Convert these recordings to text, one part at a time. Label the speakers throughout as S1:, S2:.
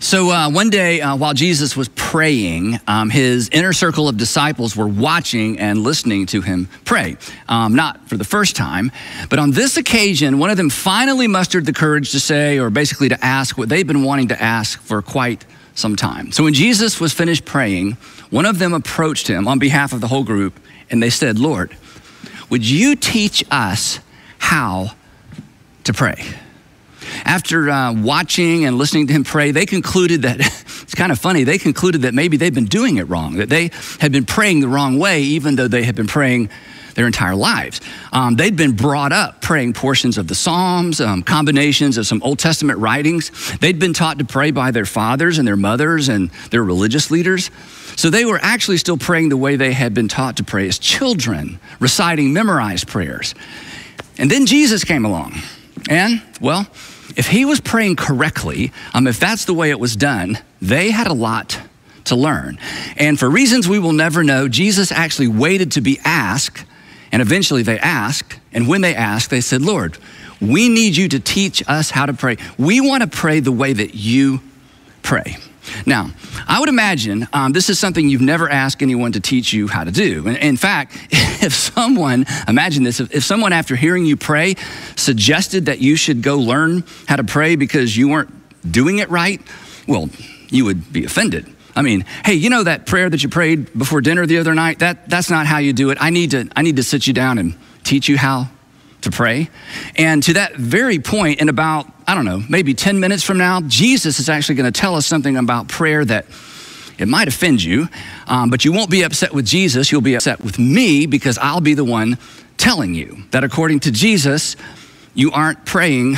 S1: So uh, one day, uh, while Jesus was praying, um, his inner circle of disciples were watching and listening to him pray. Um, not for the first time, but on this occasion, one of them finally mustered the courage to say, or basically to ask, what they've been wanting to ask for quite some time. So when Jesus was finished praying, one of them approached him on behalf of the whole group, and they said, Lord, would you teach us how to pray? After uh, watching and listening to him pray, they concluded that it's kind of funny. They concluded that maybe they'd been doing it wrong, that they had been praying the wrong way, even though they had been praying their entire lives. Um, they'd been brought up praying portions of the Psalms, um, combinations of some Old Testament writings. They'd been taught to pray by their fathers and their mothers and their religious leaders. So they were actually still praying the way they had been taught to pray as children, reciting memorized prayers. And then Jesus came along. And, well, if he was praying correctly, um, if that's the way it was done, they had a lot to learn. And for reasons we will never know, Jesus actually waited to be asked, and eventually they asked. And when they asked, they said, Lord, we need you to teach us how to pray. We want to pray the way that you pray. Now, I would imagine um, this is something you've never asked anyone to teach you how to do. In, in fact, if someone, imagine this, if, if someone after hearing you pray suggested that you should go learn how to pray because you weren't doing it right, well, you would be offended. I mean, hey, you know that prayer that you prayed before dinner the other night? That, that's not how you do it. I need, to, I need to sit you down and teach you how to pray. And to that very point, in about, I don't know, maybe 10 minutes from now, Jesus is actually going to tell us something about prayer that it might offend you, um, but you won't be upset with Jesus. You'll be upset with me because I'll be the one telling you that according to Jesus, you aren't praying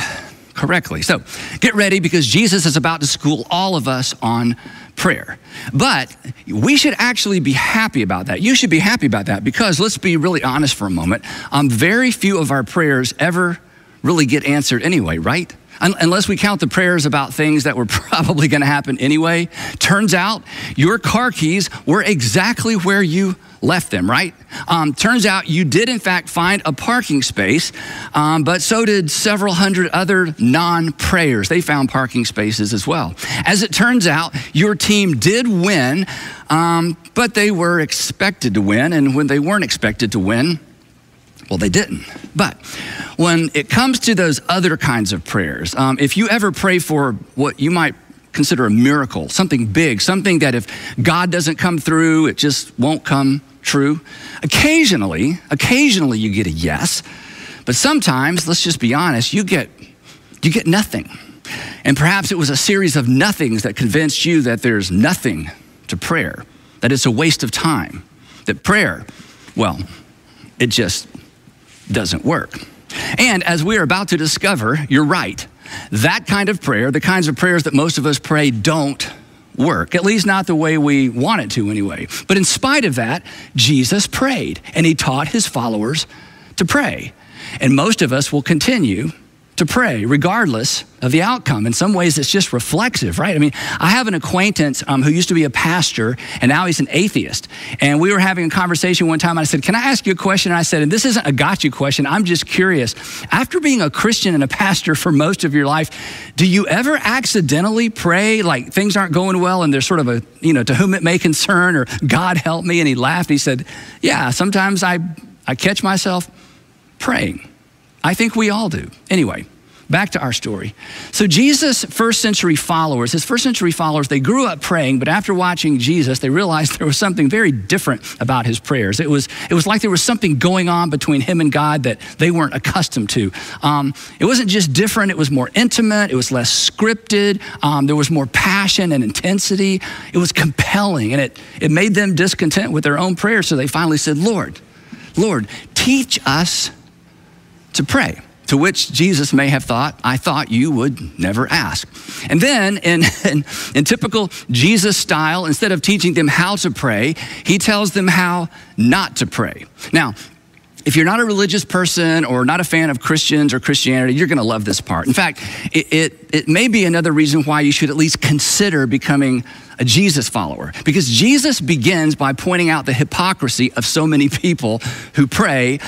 S1: correctly. So get ready because Jesus is about to school all of us on prayer. But we should actually be happy about that. You should be happy about that because let's be really honest for a moment. Um, very few of our prayers ever really get answered anyway, right? Unless we count the prayers about things that were probably going to happen anyway. Turns out your car keys were exactly where you left them, right? Um, turns out you did, in fact, find a parking space, um, but so did several hundred other non prayers. They found parking spaces as well. As it turns out, your team did win, um, but they were expected to win, and when they weren't expected to win, well, they didn't. But when it comes to those other kinds of prayers, um, if you ever pray for what you might consider a miracle, something big, something that if God doesn't come through, it just won't come true. Occasionally, occasionally you get a yes, but sometimes, let's just be honest, you get you get nothing. And perhaps it was a series of nothings that convinced you that there's nothing to prayer, that it's a waste of time, that prayer, well, it just doesn't work. And as we're about to discover, you're right. That kind of prayer, the kinds of prayers that most of us pray, don't work, at least not the way we want it to anyway. But in spite of that, Jesus prayed and he taught his followers to pray. And most of us will continue to pray, regardless of the outcome. In some ways, it's just reflexive, right? I mean, I have an acquaintance um, who used to be a pastor, and now he's an atheist. And we were having a conversation one time, and I said, Can I ask you a question? And I said, And this isn't a gotcha question, I'm just curious. After being a Christian and a pastor for most of your life, do you ever accidentally pray like things aren't going well, and there's sort of a, you know, to whom it may concern, or God help me? And he laughed. He said, Yeah, sometimes I, I catch myself praying. I think we all do. Anyway, back to our story. So, Jesus' first century followers, his first century followers, they grew up praying, but after watching Jesus, they realized there was something very different about his prayers. It was, it was like there was something going on between him and God that they weren't accustomed to. Um, it wasn't just different, it was more intimate, it was less scripted, um, there was more passion and intensity. It was compelling, and it, it made them discontent with their own prayers. So they finally said, Lord, Lord, teach us to pray. To which Jesus may have thought, I thought you would never ask. And then, in, in, in, typical Jesus style, instead of teaching them how to pray, he tells them how not to pray. Now, if you're not a religious person or not a fan of Christians or Christianity, you're going to love this part. In fact, it, it, it may be another reason why you should at least consider becoming a Jesus follower. Because Jesus begins by pointing out the hypocrisy of so many people who pray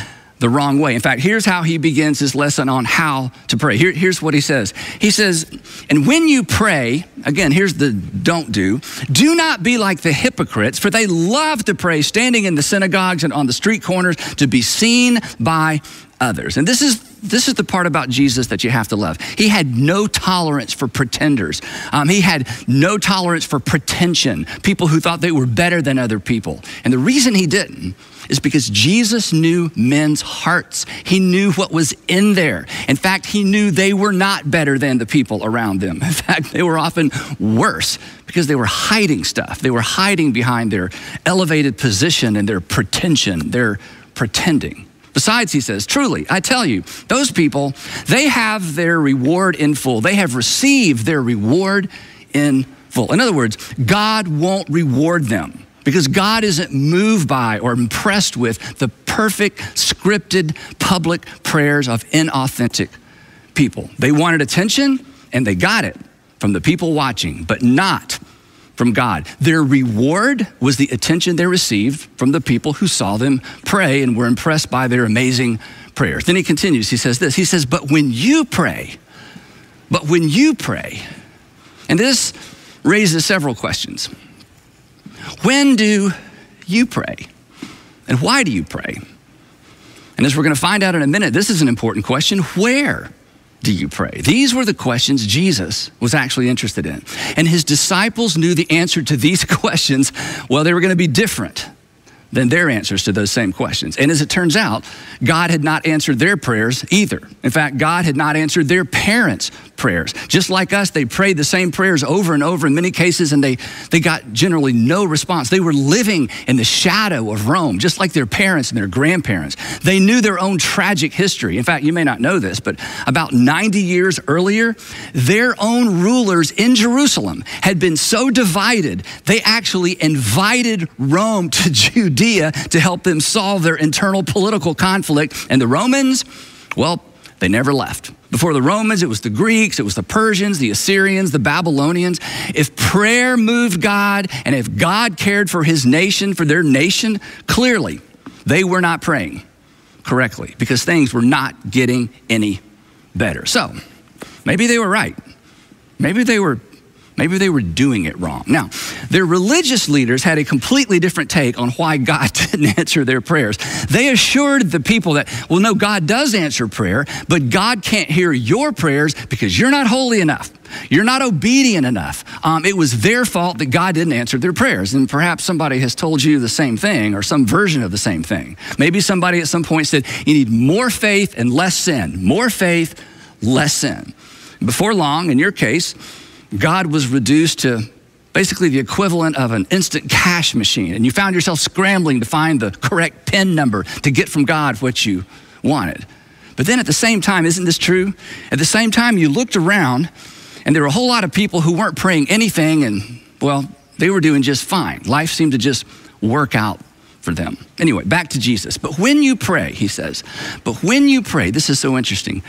S1: the wrong way. In fact, here's how he begins his lesson on how to pray. Here, here's what he says He says, And when you pray, again, here's the don't do, do not be like the hypocrites, for they love to pray standing in the synagogues and on the street corners to be seen by others. And this is this is the part about Jesus that you have to love. He had no tolerance for pretenders. Um, he had no tolerance for pretension, people who thought they were better than other people. And the reason he didn't is because Jesus knew men's hearts. He knew what was in there. In fact, he knew they were not better than the people around them. In fact, they were often worse because they were hiding stuff. They were hiding behind their elevated position and their pretension, their pretending. Besides, he says, truly, I tell you, those people, they have their reward in full. They have received their reward in full. In other words, God won't reward them because God isn't moved by or impressed with the perfect, scripted, public prayers of inauthentic people. They wanted attention and they got it from the people watching, but not from God. Their reward was the attention they received from the people who saw them pray and were impressed by their amazing prayers. Then he continues, he says this He says, But when you pray, but when you pray, and this raises several questions. When do you pray? And why do you pray? And as we're going to find out in a minute, this is an important question. Where do you pray? These were the questions Jesus was actually interested in. And his disciples knew the answer to these questions. Well, they were going to be different than their answers to those same questions. And as it turns out, God had not answered their prayers either. In fact, God had not answered their parents' prayers. Just like us, they prayed the same prayers over and over in many cases, and they, they got generally no response. They were living in the shadow of Rome, just like their parents and their grandparents. They knew their own tragic history. In fact, you may not know this, but about 90 years earlier, their own rulers in Jerusalem had been so divided, they actually invited Rome to Judea Judea to help them solve their internal political conflict. And the Romans, well, they never left. Before the Romans, it was the Greeks, it was the Persians, the Assyrians, the Babylonians. If prayer moved God and if God cared for his nation, for their nation, clearly they were not praying correctly because things were not getting any better. So maybe they were right. Maybe they were Maybe they were doing it wrong. Now, their religious leaders had a completely different take on why God didn't answer their prayers. They assured the people that, well, no, God does answer prayer, but God can't hear your prayers because you're not holy enough. You're not obedient enough. Um, it was their fault that God didn't answer their prayers. And perhaps somebody has told you the same thing or some version of the same thing. Maybe somebody at some point said, you need more faith and less sin. More faith, less sin. Before long, in your case, God was reduced to basically the equivalent of an instant cash machine, and you found yourself scrambling to find the correct PIN number to get from God what you wanted. But then at the same time, isn't this true? At the same time, you looked around, and there were a whole lot of people who weren't praying anything, and well, they were doing just fine. Life seemed to just work out for them. Anyway, back to Jesus. But when you pray, he says, but when you pray, this is so interesting,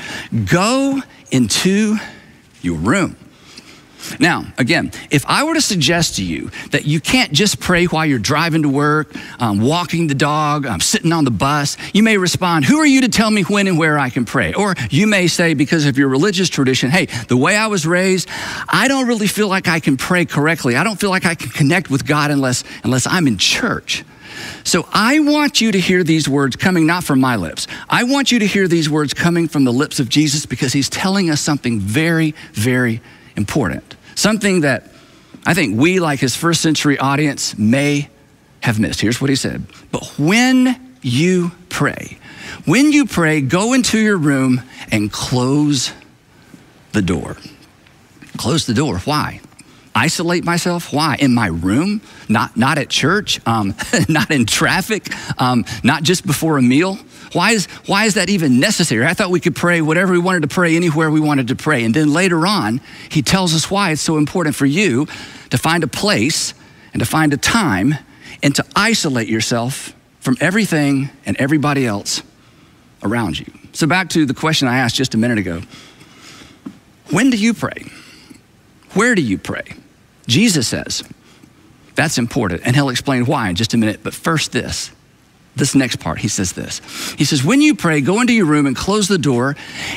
S1: go into your room. Now, again, if I were to suggest to you that you can't just pray while you're driving to work, um, walking the dog, um, sitting on the bus, you may respond, Who are you to tell me when and where I can pray? Or you may say, because of your religious tradition, Hey, the way I was raised, I don't really feel like I can pray correctly. I don't feel like I can connect with God unless, unless I'm in church. So I want you to hear these words coming not from my lips. I want you to hear these words coming from the lips of Jesus because he's telling us something very, very important. Something that I think we, like his first century audience, may have missed. Here's what he said But when you pray, when you pray, go into your room and close the door. Close the door. Why? Isolate myself? Why? In my room? Not, not at church? Um, not in traffic? Um, not just before a meal? Why is, why is that even necessary? I thought we could pray whatever we wanted to pray anywhere we wanted to pray. And then later on, he tells us why it's so important for you to find a place and to find a time and to isolate yourself from everything and everybody else around you. So, back to the question I asked just a minute ago When do you pray? Where do you pray? Jesus says that's important, and he'll explain why in just a minute. But first, this this next part. He says this He says, When you pray, go into your room and close the door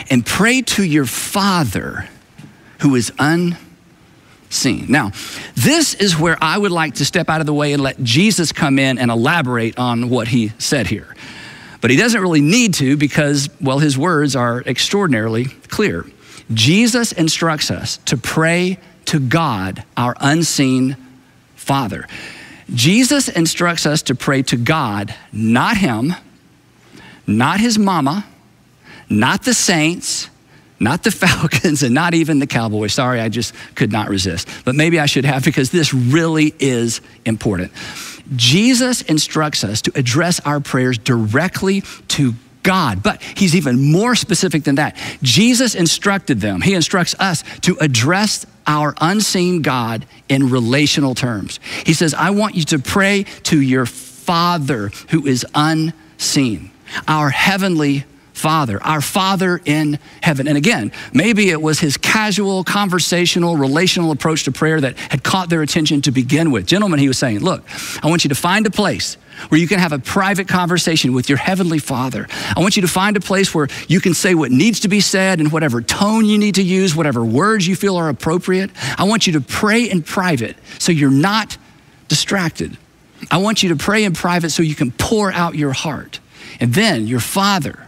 S1: and pray to your Father who is unseen. Now, this is where I would like to step out of the way and let Jesus come in and elaborate on what he said here. But he doesn't really need to because, well, his words are extraordinarily clear. Jesus instructs us to pray to God, our unseen Father. Jesus instructs us to pray to God, not him, not his mama, not the saints, not the Falcons, and not even the Cowboys. Sorry, I just could not resist. But maybe I should have because this really is important. Jesus instructs us to address our prayers directly to God. But he's even more specific than that. Jesus instructed them, he instructs us to address our unseen God in relational terms. He says, I want you to pray to your Father who is unseen, our heavenly Father, our Father in heaven. And again, maybe it was his casual, conversational, relational approach to prayer that had caught their attention to begin with. Gentlemen, he was saying, Look, I want you to find a place where you can have a private conversation with your heavenly Father. I want you to find a place where you can say what needs to be said in whatever tone you need to use, whatever words you feel are appropriate. I want you to pray in private so you're not distracted. I want you to pray in private so you can pour out your heart. And then your Father,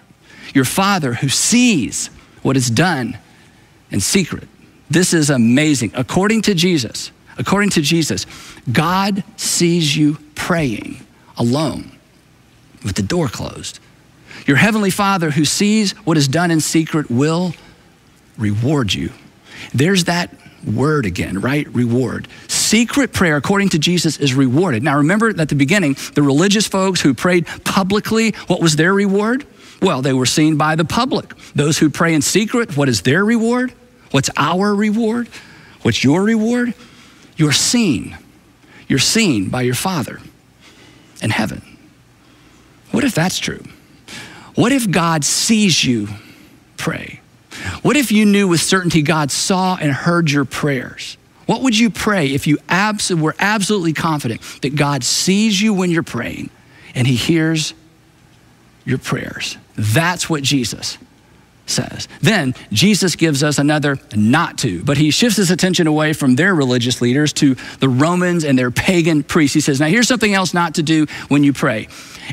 S1: your Father who sees what is done in secret. This is amazing. According to Jesus, according to Jesus, God sees you praying alone with the door closed. Your heavenly Father who sees what is done in secret will reward you. There's that word again, right? Reward. Secret prayer, according to Jesus, is rewarded. Now, remember at the beginning, the religious folks who prayed publicly, what was their reward? Well, they were seen by the public. Those who pray in secret, what is their reward? What's our reward? What's your reward? You're seen. You're seen by your Father in heaven. What if that's true? What if God sees you pray? What if you knew with certainty God saw and heard your prayers? What would you pray if you abs- were absolutely confident that God sees you when you're praying and he hears your prayers? That's what Jesus says. Then Jesus gives us another not to, but he shifts his attention away from their religious leaders to the Romans and their pagan priests. He says, Now here's something else not to do when you pray.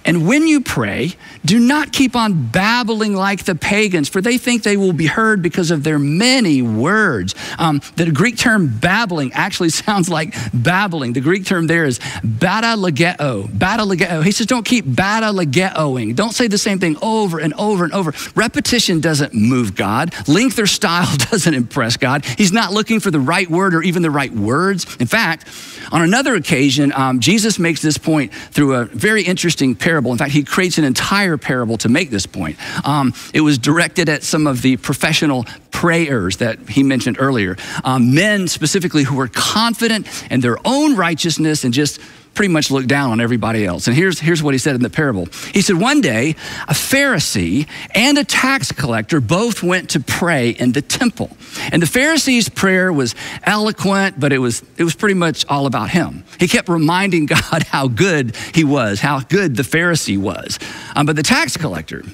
S1: And when you pray, do not keep on babbling like the pagans, for they think they will be heard because of their many words. Um, the Greek term babbling actually sounds like babbling. The Greek term there is batalegeo. Batalegeo. He says, don't keep batalegeoing. Don't say the same thing over and over and over. Repetition doesn't move God. Length or style doesn't impress God. He's not looking for the right word or even the right words. In fact, on another occasion, um, Jesus makes this point through a very interesting parable. In fact, he creates an entire parable to make this point. Um, it was directed at some of the professional prayers that he mentioned earlier, um, men specifically who were confident in their own righteousness and just pretty much looked down on everybody else. And here's, here's what he said in the parable. He said, One day, a Pharisee and a tax collector both went to pray in the temple. And the Pharisee's prayer was eloquent, but it was, it was pretty much all about him. He kept reminding God how good he was, how good the Pharisee was. Um, but the tax collector,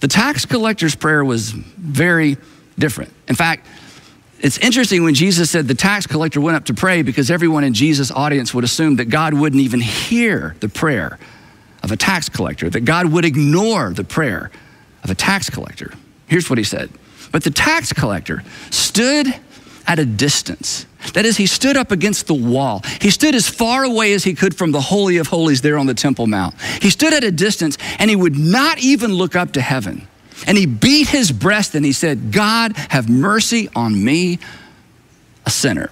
S1: the tax collector's prayer was very different. In fact, it's interesting when Jesus said the tax collector went up to pray because everyone in Jesus' audience would assume that God wouldn't even hear the prayer of a tax collector, that God would ignore the prayer of a tax collector. Here's what he said But the tax collector stood at a distance. That is, he stood up against the wall. He stood as far away as he could from the Holy of Holies there on the Temple Mount. He stood at a distance and he would not even look up to heaven. And he beat his breast and he said, God, have mercy on me, a sinner.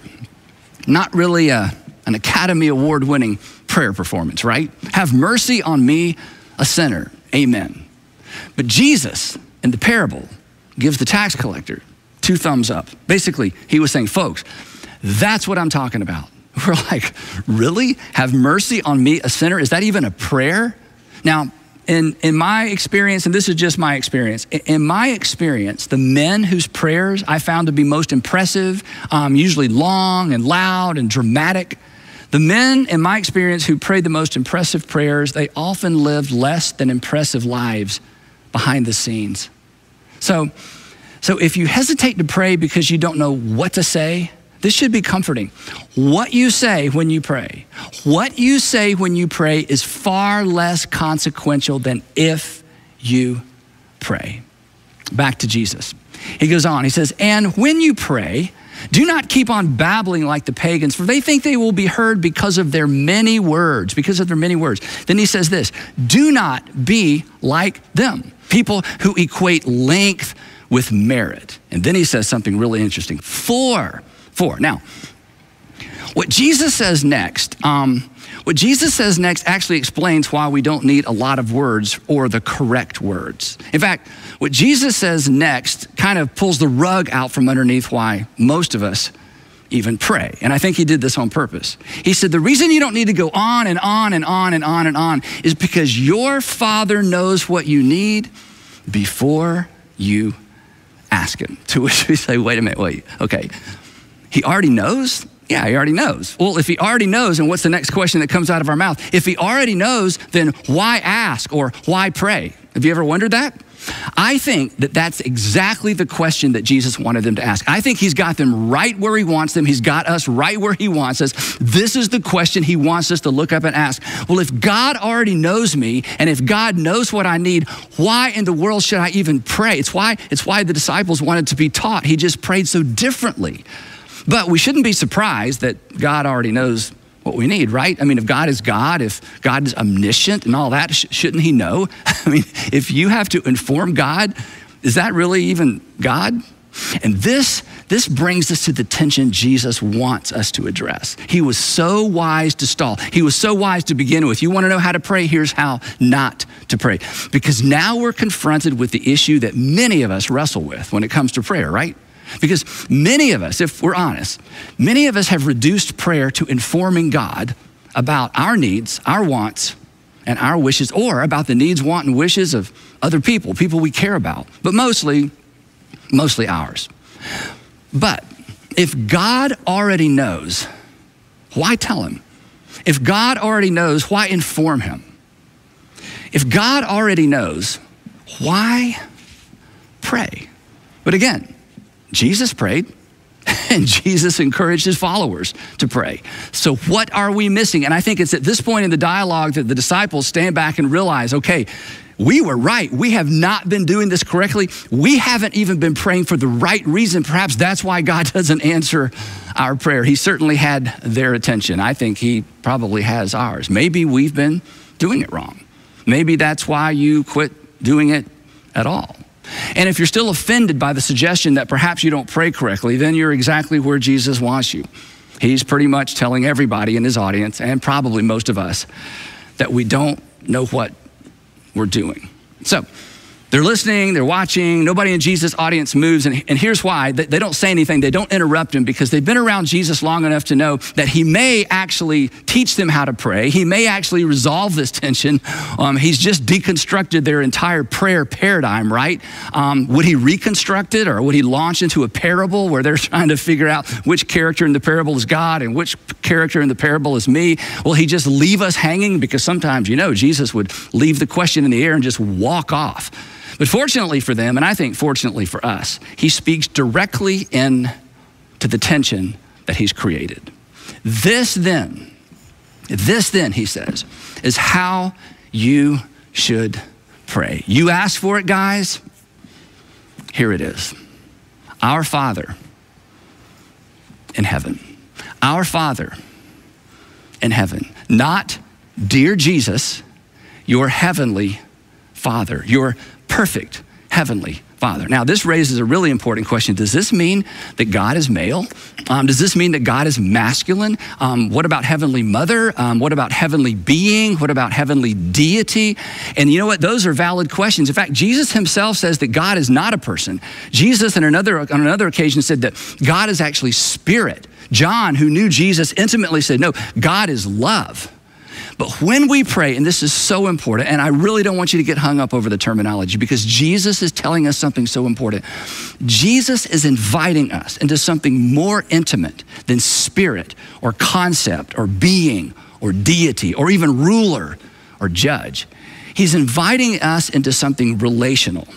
S1: Not really a, an Academy Award winning prayer performance, right? Have mercy on me, a sinner. Amen. But Jesus, in the parable, gives the tax collector two thumbs up. Basically, he was saying, folks, that's what I'm talking about. We're like, really? Have mercy on me, a sinner? Is that even a prayer? Now, in, in my experience, and this is just my experience, in my experience, the men whose prayers I found to be most impressive, um, usually long and loud and dramatic, The men, in my experience, who prayed the most impressive prayers, they often lived less than impressive lives behind the scenes. So, so if you hesitate to pray because you don't know what to say, this should be comforting. What you say when you pray, what you say when you pray is far less consequential than if you pray. Back to Jesus. He goes on, he says, And when you pray, do not keep on babbling like the pagans, for they think they will be heard because of their many words, because of their many words. Then he says this do not be like them, people who equate length with merit. And then he says something really interesting. For, for. Now, what Jesus says next, um, what Jesus says next actually explains why we don't need a lot of words or the correct words. In fact, what Jesus says next kind of pulls the rug out from underneath why most of us even pray. And I think he did this on purpose. He said, The reason you don't need to go on and on and on and on and on is because your Father knows what you need before you ask him. To which we say, Wait a minute, wait, okay. He already knows? Yeah, he already knows. Well, if he already knows, and what's the next question that comes out of our mouth? If he already knows, then why ask or why pray? Have you ever wondered that? I think that that's exactly the question that Jesus wanted them to ask. I think he's got them right where he wants them. He's got us right where he wants us. This is the question he wants us to look up and ask. Well, if God already knows me and if God knows what I need, why in the world should I even pray? It's why it's why the disciples wanted to be taught. He just prayed so differently. But we shouldn't be surprised that God already knows what we need, right? I mean, if God is God, if God is omniscient and all that, sh- shouldn't He know? I mean, if you have to inform God, is that really even God? And this, this brings us to the tension Jesus wants us to address. He was so wise to stall. He was so wise to begin with. You want to know how to pray? Here's how not to pray. Because now we're confronted with the issue that many of us wrestle with when it comes to prayer, right? Because many of us, if we're honest, many of us have reduced prayer to informing God about our needs, our wants, and our wishes, or about the needs, want, and wishes of other people, people we care about, but mostly, mostly ours. But if God already knows, why tell him? If God already knows, why inform him? If God already knows, why pray? But again, Jesus prayed. And Jesus encouraged his followers to pray. So, what are we missing? And I think it's at this point in the dialogue that the disciples stand back and realize okay, we were right. We have not been doing this correctly. We haven't even been praying for the right reason. Perhaps that's why God doesn't answer our prayer. He certainly had their attention. I think He probably has ours. Maybe we've been doing it wrong. Maybe that's why you quit doing it at all. And if you're still offended by the suggestion that perhaps you don't pray correctly, then you're exactly where Jesus wants you. He's pretty much telling everybody in his audience, and probably most of us, that we don't know what we're doing. So, they're listening, they're watching, nobody in Jesus' audience moves. And, and here's why they, they don't say anything, they don't interrupt him because they've been around Jesus long enough to know that he may actually teach them how to pray. He may actually resolve this tension. Um, he's just deconstructed their entire prayer paradigm, right? Um, would he reconstruct it or would he launch into a parable where they're trying to figure out which character in the parable is God and which character in the parable is me? Will he just leave us hanging? Because sometimes, you know, Jesus would leave the question in the air and just walk off. But fortunately for them, and I think fortunately for us, he speaks directly in to the tension that he's created. This then, this then, he says, is how you should pray. You ask for it, guys. Here it is. Our Father in heaven. Our Father in heaven. Not, dear Jesus, your heavenly Father, your perfect heavenly Father. Now, this raises a really important question. Does this mean that God is male? Um, does this mean that God is masculine? Um, what about heavenly mother? Um, what about heavenly being? What about heavenly deity? And you know what? Those are valid questions. In fact, Jesus himself says that God is not a person. Jesus, another, on another occasion, said that God is actually spirit. John, who knew Jesus intimately, said, No, God is love. But when we pray, and this is so important, and I really don't want you to get hung up over the terminology because Jesus is telling us something so important. Jesus is inviting us into something more intimate than spirit or concept or being or deity or even ruler or judge. He's inviting us into something relational,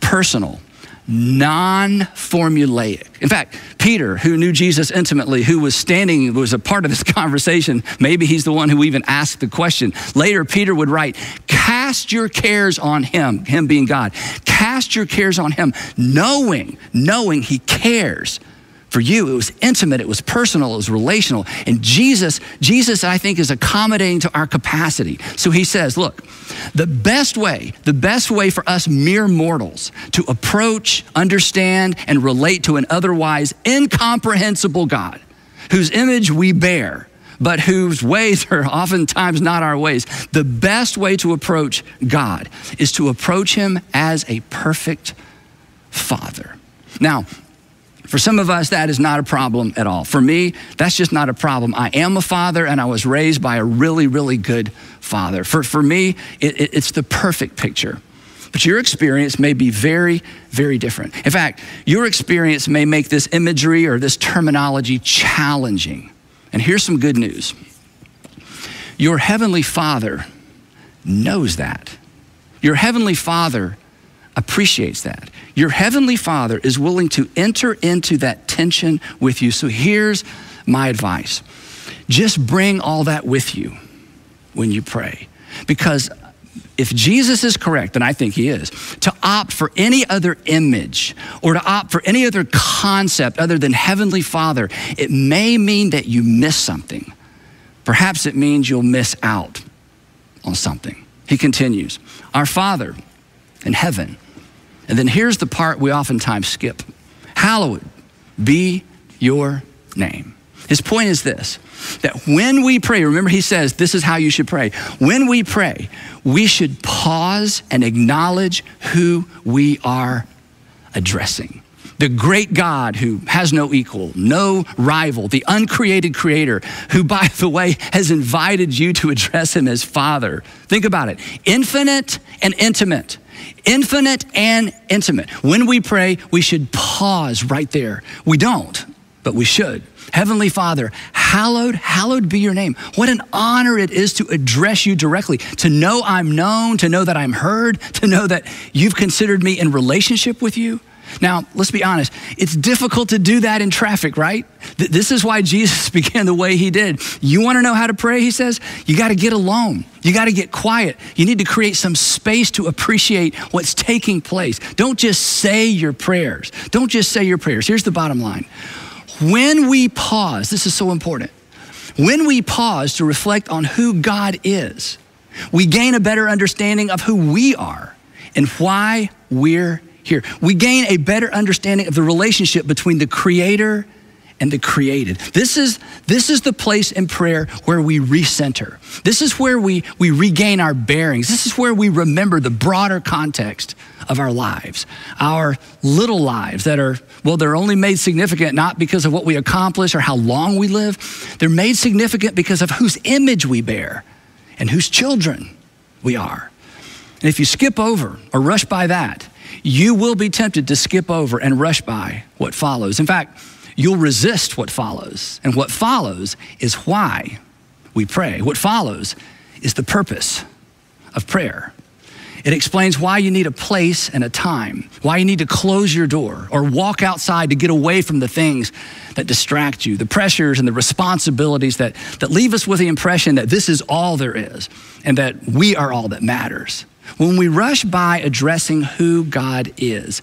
S1: personal, non formulaic. In fact, Peter, who knew Jesus intimately, who was standing, was a part of this conversation, maybe he's the one who even asked the question. Later, Peter would write, Cast your cares on him, him being God. Cast your cares on him, knowing, knowing he cares for you. It was intimate, it was personal, it was relational. And Jesus, Jesus, I think, is accommodating to our capacity. So he says, look, the best way, the best way for us mere mortals to approach, understand, and relate to an otherwise incomprehensible God, whose image we bear, but whose ways are oftentimes not our ways. The best way to approach God is to approach him as a perfect father. Now, for some of us, that is not a problem at all. For me, that's just not a problem. I am a father and I was raised by a really, really good father. For, for me, it, it, it's the perfect picture. But your experience may be very, very different. In fact, your experience may make this imagery or this terminology challenging. And here's some good news your heavenly father knows that. Your heavenly father appreciates that. Your heavenly Father is willing to enter into that tension with you. So here's my advice just bring all that with you when you pray. Because if Jesus is correct, and I think he is, to opt for any other image or to opt for any other concept other than Heavenly Father, it may mean that you miss something. Perhaps it means you'll miss out on something. He continues Our Father in heaven, and then here's the part we oftentimes skip Hallowed be your name. His point is this that when we pray, remember he says this is how you should pray. When we pray, we should pause and acknowledge who we are addressing. The great God who has no equal, no rival, the uncreated creator, who, by the way, has invited you to address him as Father. Think about it infinite and intimate infinite and intimate. When we pray, we should pause right there. We don't, but we should. Heavenly Father, hallowed, hallowed be your name. What an honor it is to address you directly, to know I'm known, to know that I'm heard, to know that you've considered me in relationship with you. Now, let's be honest, it's difficult to do that in traffic, right? Th- this is why Jesus began the way he did. You want to know how to pray, he says? You got to get alone. You got to get quiet. You need to create some space to appreciate what's taking place. Don't just say your prayers. Don't just say your prayers. Here's the bottom line when we pause, this is so important. When we pause to reflect on who God is, we gain a better understanding of who we are and why we're here. We gain a better understanding of the relationship between the creator and the created. This is, this is the place in prayer where we recenter. This is where we, we regain our bearings. This is where we remember the broader context of our lives, our little lives that are, well, they're only made significant not because of what we accomplish or how long we live. They're made significant because of whose image we bear and whose children we are. And if you skip over or rush by that, you will be tempted to skip over and rush by what follows. In fact, you'll resist what follows. And what follows is why we pray. What follows is the purpose of prayer. It explains why you need a place and a time, why you need to close your door or walk outside to get away from the things that distract you, the pressures and the responsibilities that, that leave us with the impression that this is all there is and that we are all that matters when we rush by addressing who God is.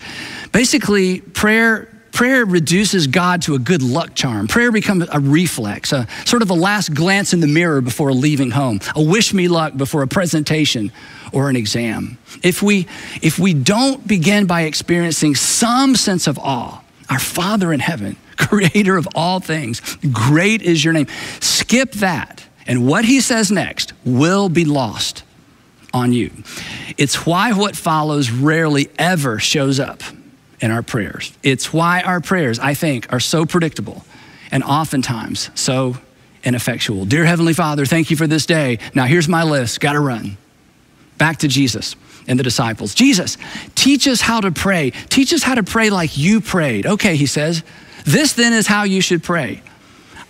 S1: Basically, prayer prayer reduces God to a good luck charm. Prayer becomes a reflex, a sort of a last glance in the mirror before leaving home, a wish me luck before a presentation or an exam. If we if we don't begin by experiencing some sense of awe, our Father in heaven, creator of all things, great is your name. Skip that. And what he says next will be lost on you. It's why what follows rarely ever shows up in our prayers. It's why our prayers, I think, are so predictable and oftentimes so ineffectual. Dear Heavenly Father, thank you for this day. Now here's my list. Got to run. Back to Jesus and the disciples. Jesus, teach us how to pray. Teach us how to pray like you prayed. Okay, he says, this then is how you should pray.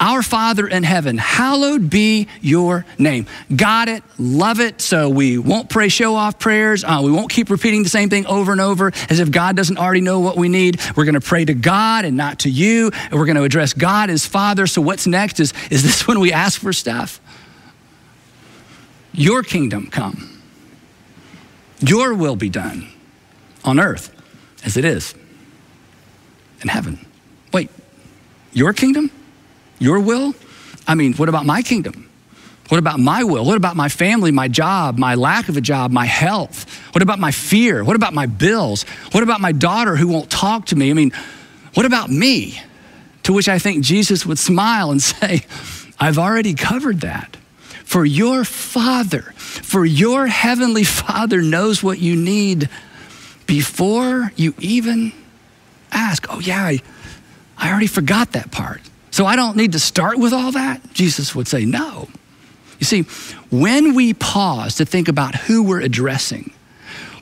S1: Our Father in heaven, hallowed be your name. Got it, love it. So we won't pray show off prayers. Uh, we won't keep repeating the same thing over and over as if God doesn't already know what we need. We're going to pray to God and not to you. And we're going to address God as Father. So what's next is, is this when we ask for stuff? Your kingdom come, your will be done on earth as it is in heaven. Wait, your kingdom? Your will? I mean, what about my kingdom? What about my will? What about my family, my job, my lack of a job, my health? What about my fear? What about my bills? What about my daughter who won't talk to me? I mean, what about me? To which I think Jesus would smile and say, I've already covered that. For your Father, for your Heavenly Father knows what you need before you even ask. Oh, yeah, I, I already forgot that part. So I don't need to start with all that? Jesus would say, no. You see, when we pause to think about who we're addressing,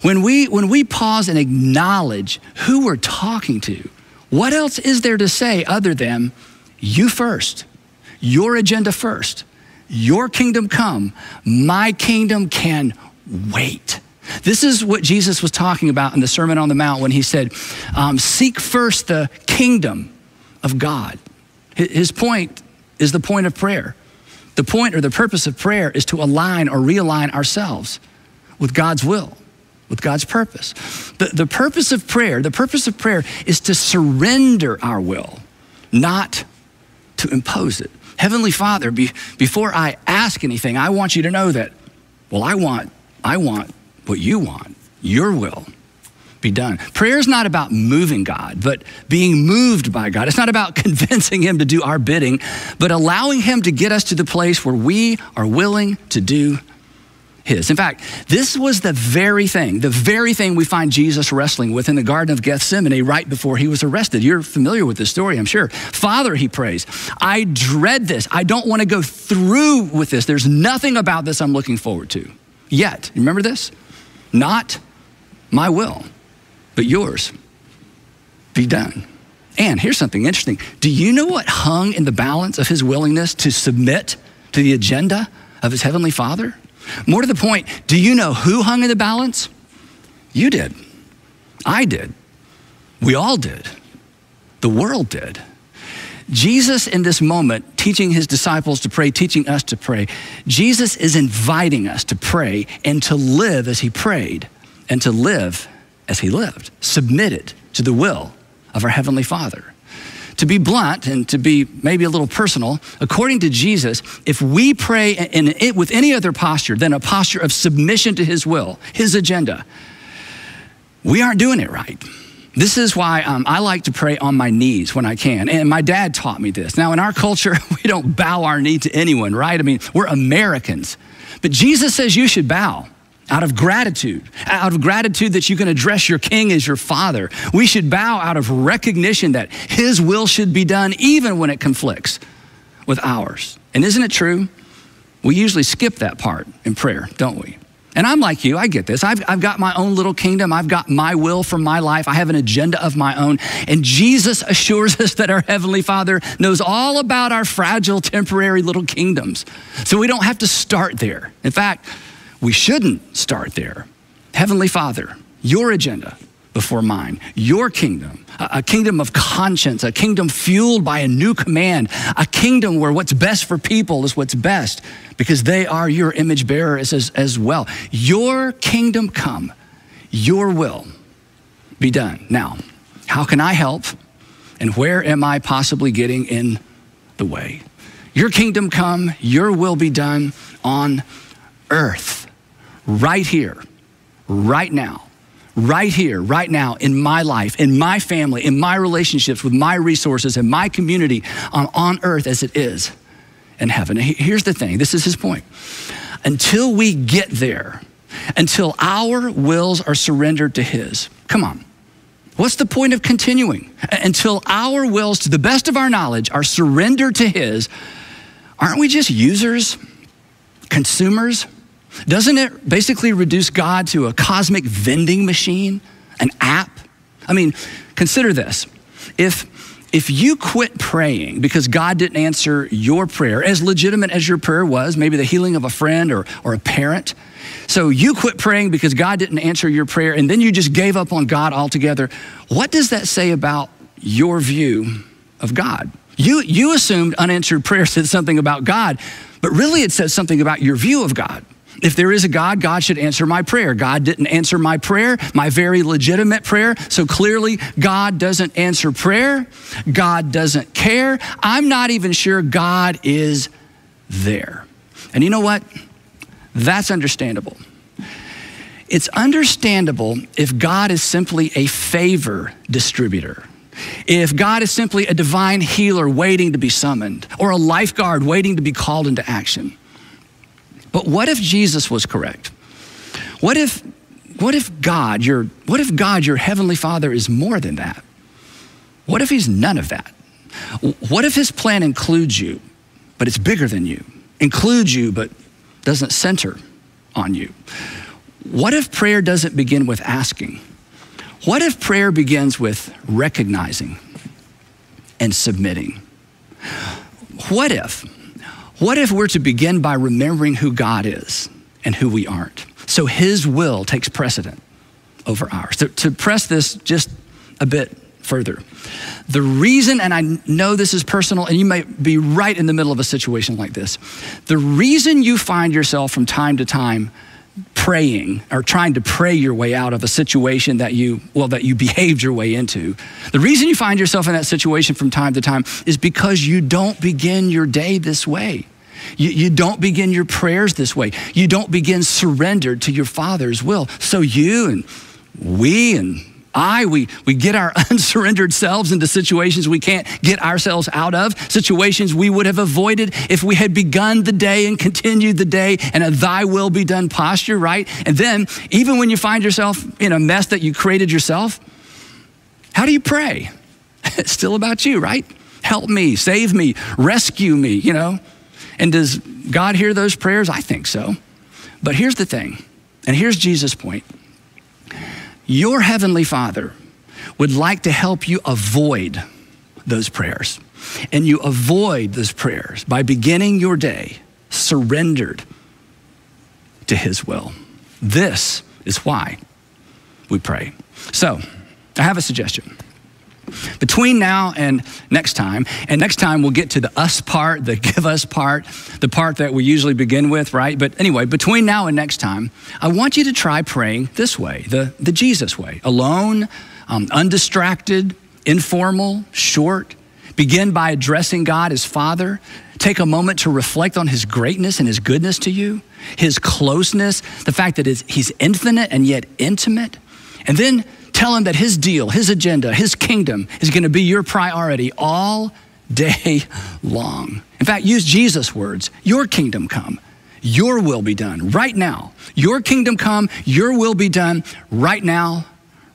S1: when we, when we pause and acknowledge who we're talking to, what else is there to say other than you first, your agenda first, your kingdom come, my kingdom can wait. This is what Jesus was talking about in the Sermon on the Mount when he said, um, Seek first the kingdom of God. His point is the point of prayer. The point or the purpose of prayer is to align or realign ourselves with God's will, with God's purpose. The, the purpose of prayer, the purpose of prayer is to surrender our will, not to impose it. Heavenly Father, be, before I ask anything, I want you to know that, well, I want, I want what you want, your will be done. Prayer is not about moving God, but being moved by God. It's not about convincing Him to do our bidding, but allowing Him to get us to the place where we are willing to do His. In fact, this was the very thing, the very thing we find Jesus wrestling with in the Garden of Gethsemane right before he was arrested. You're familiar with this story, I'm sure. Father, he prays, I dread this. I don't want to go through with this. There's nothing about this I'm looking forward to yet. Remember this? Not my will but yours be done. And here's something interesting. Do you know what hung in the balance of his willingness to submit to the agenda of his heavenly father? More to the point, do you know who hung in the balance? You did. I did. We all did. The world did. Jesus, in this moment, teaching his disciples to pray, teaching us to pray, Jesus is inviting us to pray and to live as he prayed and to live as he lived, submitted to the will of our Heavenly Father. To be blunt and to be maybe a little personal, according to Jesus, if we pray in, with any other posture than a posture of submission to His will, His agenda, we aren't doing it right. This is why um, I like to pray on my knees when I can. And my dad taught me this. Now, in our culture, we don't bow our knee to anyone, right? I mean, we're Americans. But Jesus says you should bow out of gratitude, out of gratitude that you can address your king as your father. We should bow out of recognition that his will should be done even when it conflicts with ours. And isn't it true? We usually skip that part in prayer, don't we? And I'm like you, I get this. I've, I've got my own little kingdom. I've got my will for my life. I have an agenda of my own. And Jesus assures us that our Heavenly Father knows all about our fragile, temporary little kingdoms. So we don't have to start there. In fact, we shouldn't start there. Heavenly Father, your agenda before mine, your kingdom, a, kingdom of conscience, a kingdom fueled by a new command, a kingdom where what's best for people is what's best because they are your image bearers as, as well. Your kingdom come, your will be done. Now, how can I help? And where am I possibly getting in the way? Your kingdom come, your will be done on earth right here, right now, right here, right now, in my life, in my family, in my relationships with my resources, in my community on, on earth as it is in heaven. Here's the thing this is his point. Until we get there, until our wills are surrendered to his, come on. What's the point of continuing? Until our wills, to the best of our knowledge, are surrendered to his, aren't we just users, consumers? Doesn't it basically reduce God to a cosmic vending machine, an app? I mean, consider this. If if you quit praying because God didn't answer your prayer, as legitimate as your prayer was, maybe the healing of a friend or, or a parent, so you quit praying because God didn't answer your prayer and then you just gave up on God altogether, what does that say about your view of God? You, you assumed unanswered prayer said something about God, but really it says something about your view of God. If there is a God, God should answer my prayer. God didn't answer my prayer, my very legitimate prayer. So clearly, God doesn't answer prayer. God doesn't care. I'm not even sure God is there. And you know what? That's understandable. It's understandable if God is simply a favor distributor. If God is simply a divine healer waiting to be summoned, or a lifeguard waiting to be called into action. But what if Jesus was correct? What if, what if God, your, what if God, your heavenly Father, is more than that? What if he's none of that? What if his plan includes you, but it's bigger than you? Includes you, but doesn't center on you? What if prayer doesn't begin with asking? What if prayer begins with recognizing and submitting? What if? What if we're to begin by remembering who God is and who we aren't? So his will takes precedent over ours. To, to press this just a bit further, the reason, and I know this is personal, and you might be right in the middle of a situation like this, the reason you find yourself from time to time praying or trying to pray your way out of a situation that you well that you behaved your way into. The reason you find yourself in that situation from time to time is because you don't begin your day this way. You, you don't begin your prayers this way. You don't begin surrendered to your father's will. So you and we and I, we, we get our unsurrendered selves into situations we can't get ourselves out of, situations we would have avoided if we had begun the day and continued the day in a thy will be done posture, right? And then, even when you find yourself in a mess that you created yourself, how do you pray? It's still about you, right? Help me, save me, rescue me, you know? And does God hear those prayers? I think so. But here's the thing, and here's Jesus' point your heavenly Father would like to help you avoid those prayers. And you avoid those prayers by beginning your day surrendered to His will. This is why we pray. So, I have a suggestion. Between now and next time, and next time we'll get to the us part, the give us part, the part that we usually begin with, right? But anyway, between now and next time, I want you to try praying this way, the, the Jesus way, alone, um, undistracted, informal, short. Begin by addressing God as Father. Take a moment to reflect on His greatness and His goodness to you, His closeness, the fact that He's infinite and yet intimate. And then Tell him that his deal, his agenda, his kingdom is going to be your priority all day long. In fact, use Jesus' words Your kingdom come, your will be done right now. Your kingdom come, your will be done right now,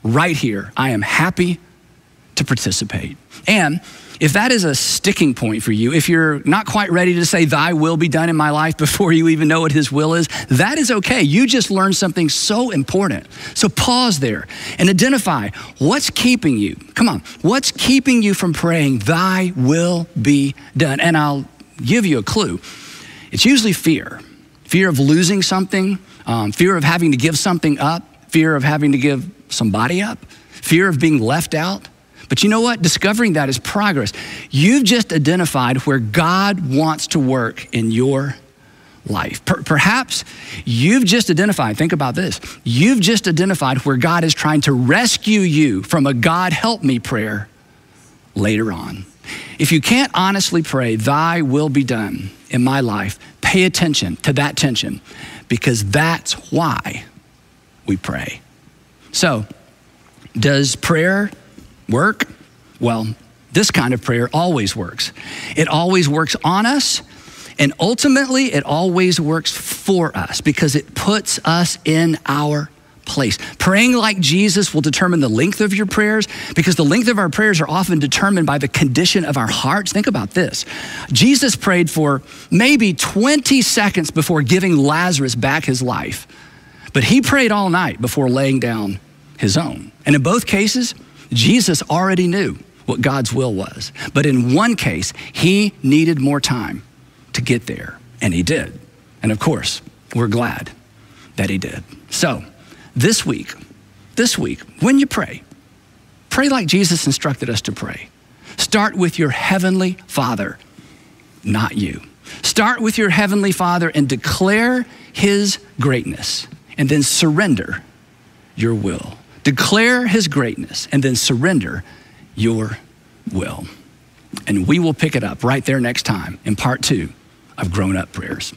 S1: right here. I am happy to participate. And if that is a sticking point for you, if you're not quite ready to say, Thy will be done in my life before you even know what His will is, that is okay. You just learned something so important. So pause there and identify what's keeping you. Come on, what's keeping you from praying, Thy will be done? And I'll give you a clue. It's usually fear fear of losing something, um, fear of having to give something up, fear of having to give somebody up, fear of being left out. But you know what? Discovering that is progress. You've just identified where God wants to work in your life. Per- perhaps you've just identified, think about this, you've just identified where God is trying to rescue you from a God help me prayer later on. If you can't honestly pray, Thy will be done in my life, pay attention to that tension because that's why we pray. So, does prayer work? Well, this kind of prayer always works. It always works on us, and ultimately, it always works for us because it puts us in our place. Praying like Jesus will determine the length of your prayers because the length of our prayers are often determined by the condition of our hearts. Think about this Jesus prayed for maybe 20 seconds before giving Lazarus back his life, but he prayed all night before laying down his own. And in both cases, Jesus already knew what God's will was. But in one case, he needed more time to get there, and he did. And of course, we're glad that he did. So, this week, this week, when you pray, pray like Jesus instructed us to pray. Start with your heavenly Father, not you. Start with your heavenly Father and declare his greatness, and then surrender your will. Declare his greatness, and then surrender your will. And we will pick it up right there next time in part two of Grown Up Prayers.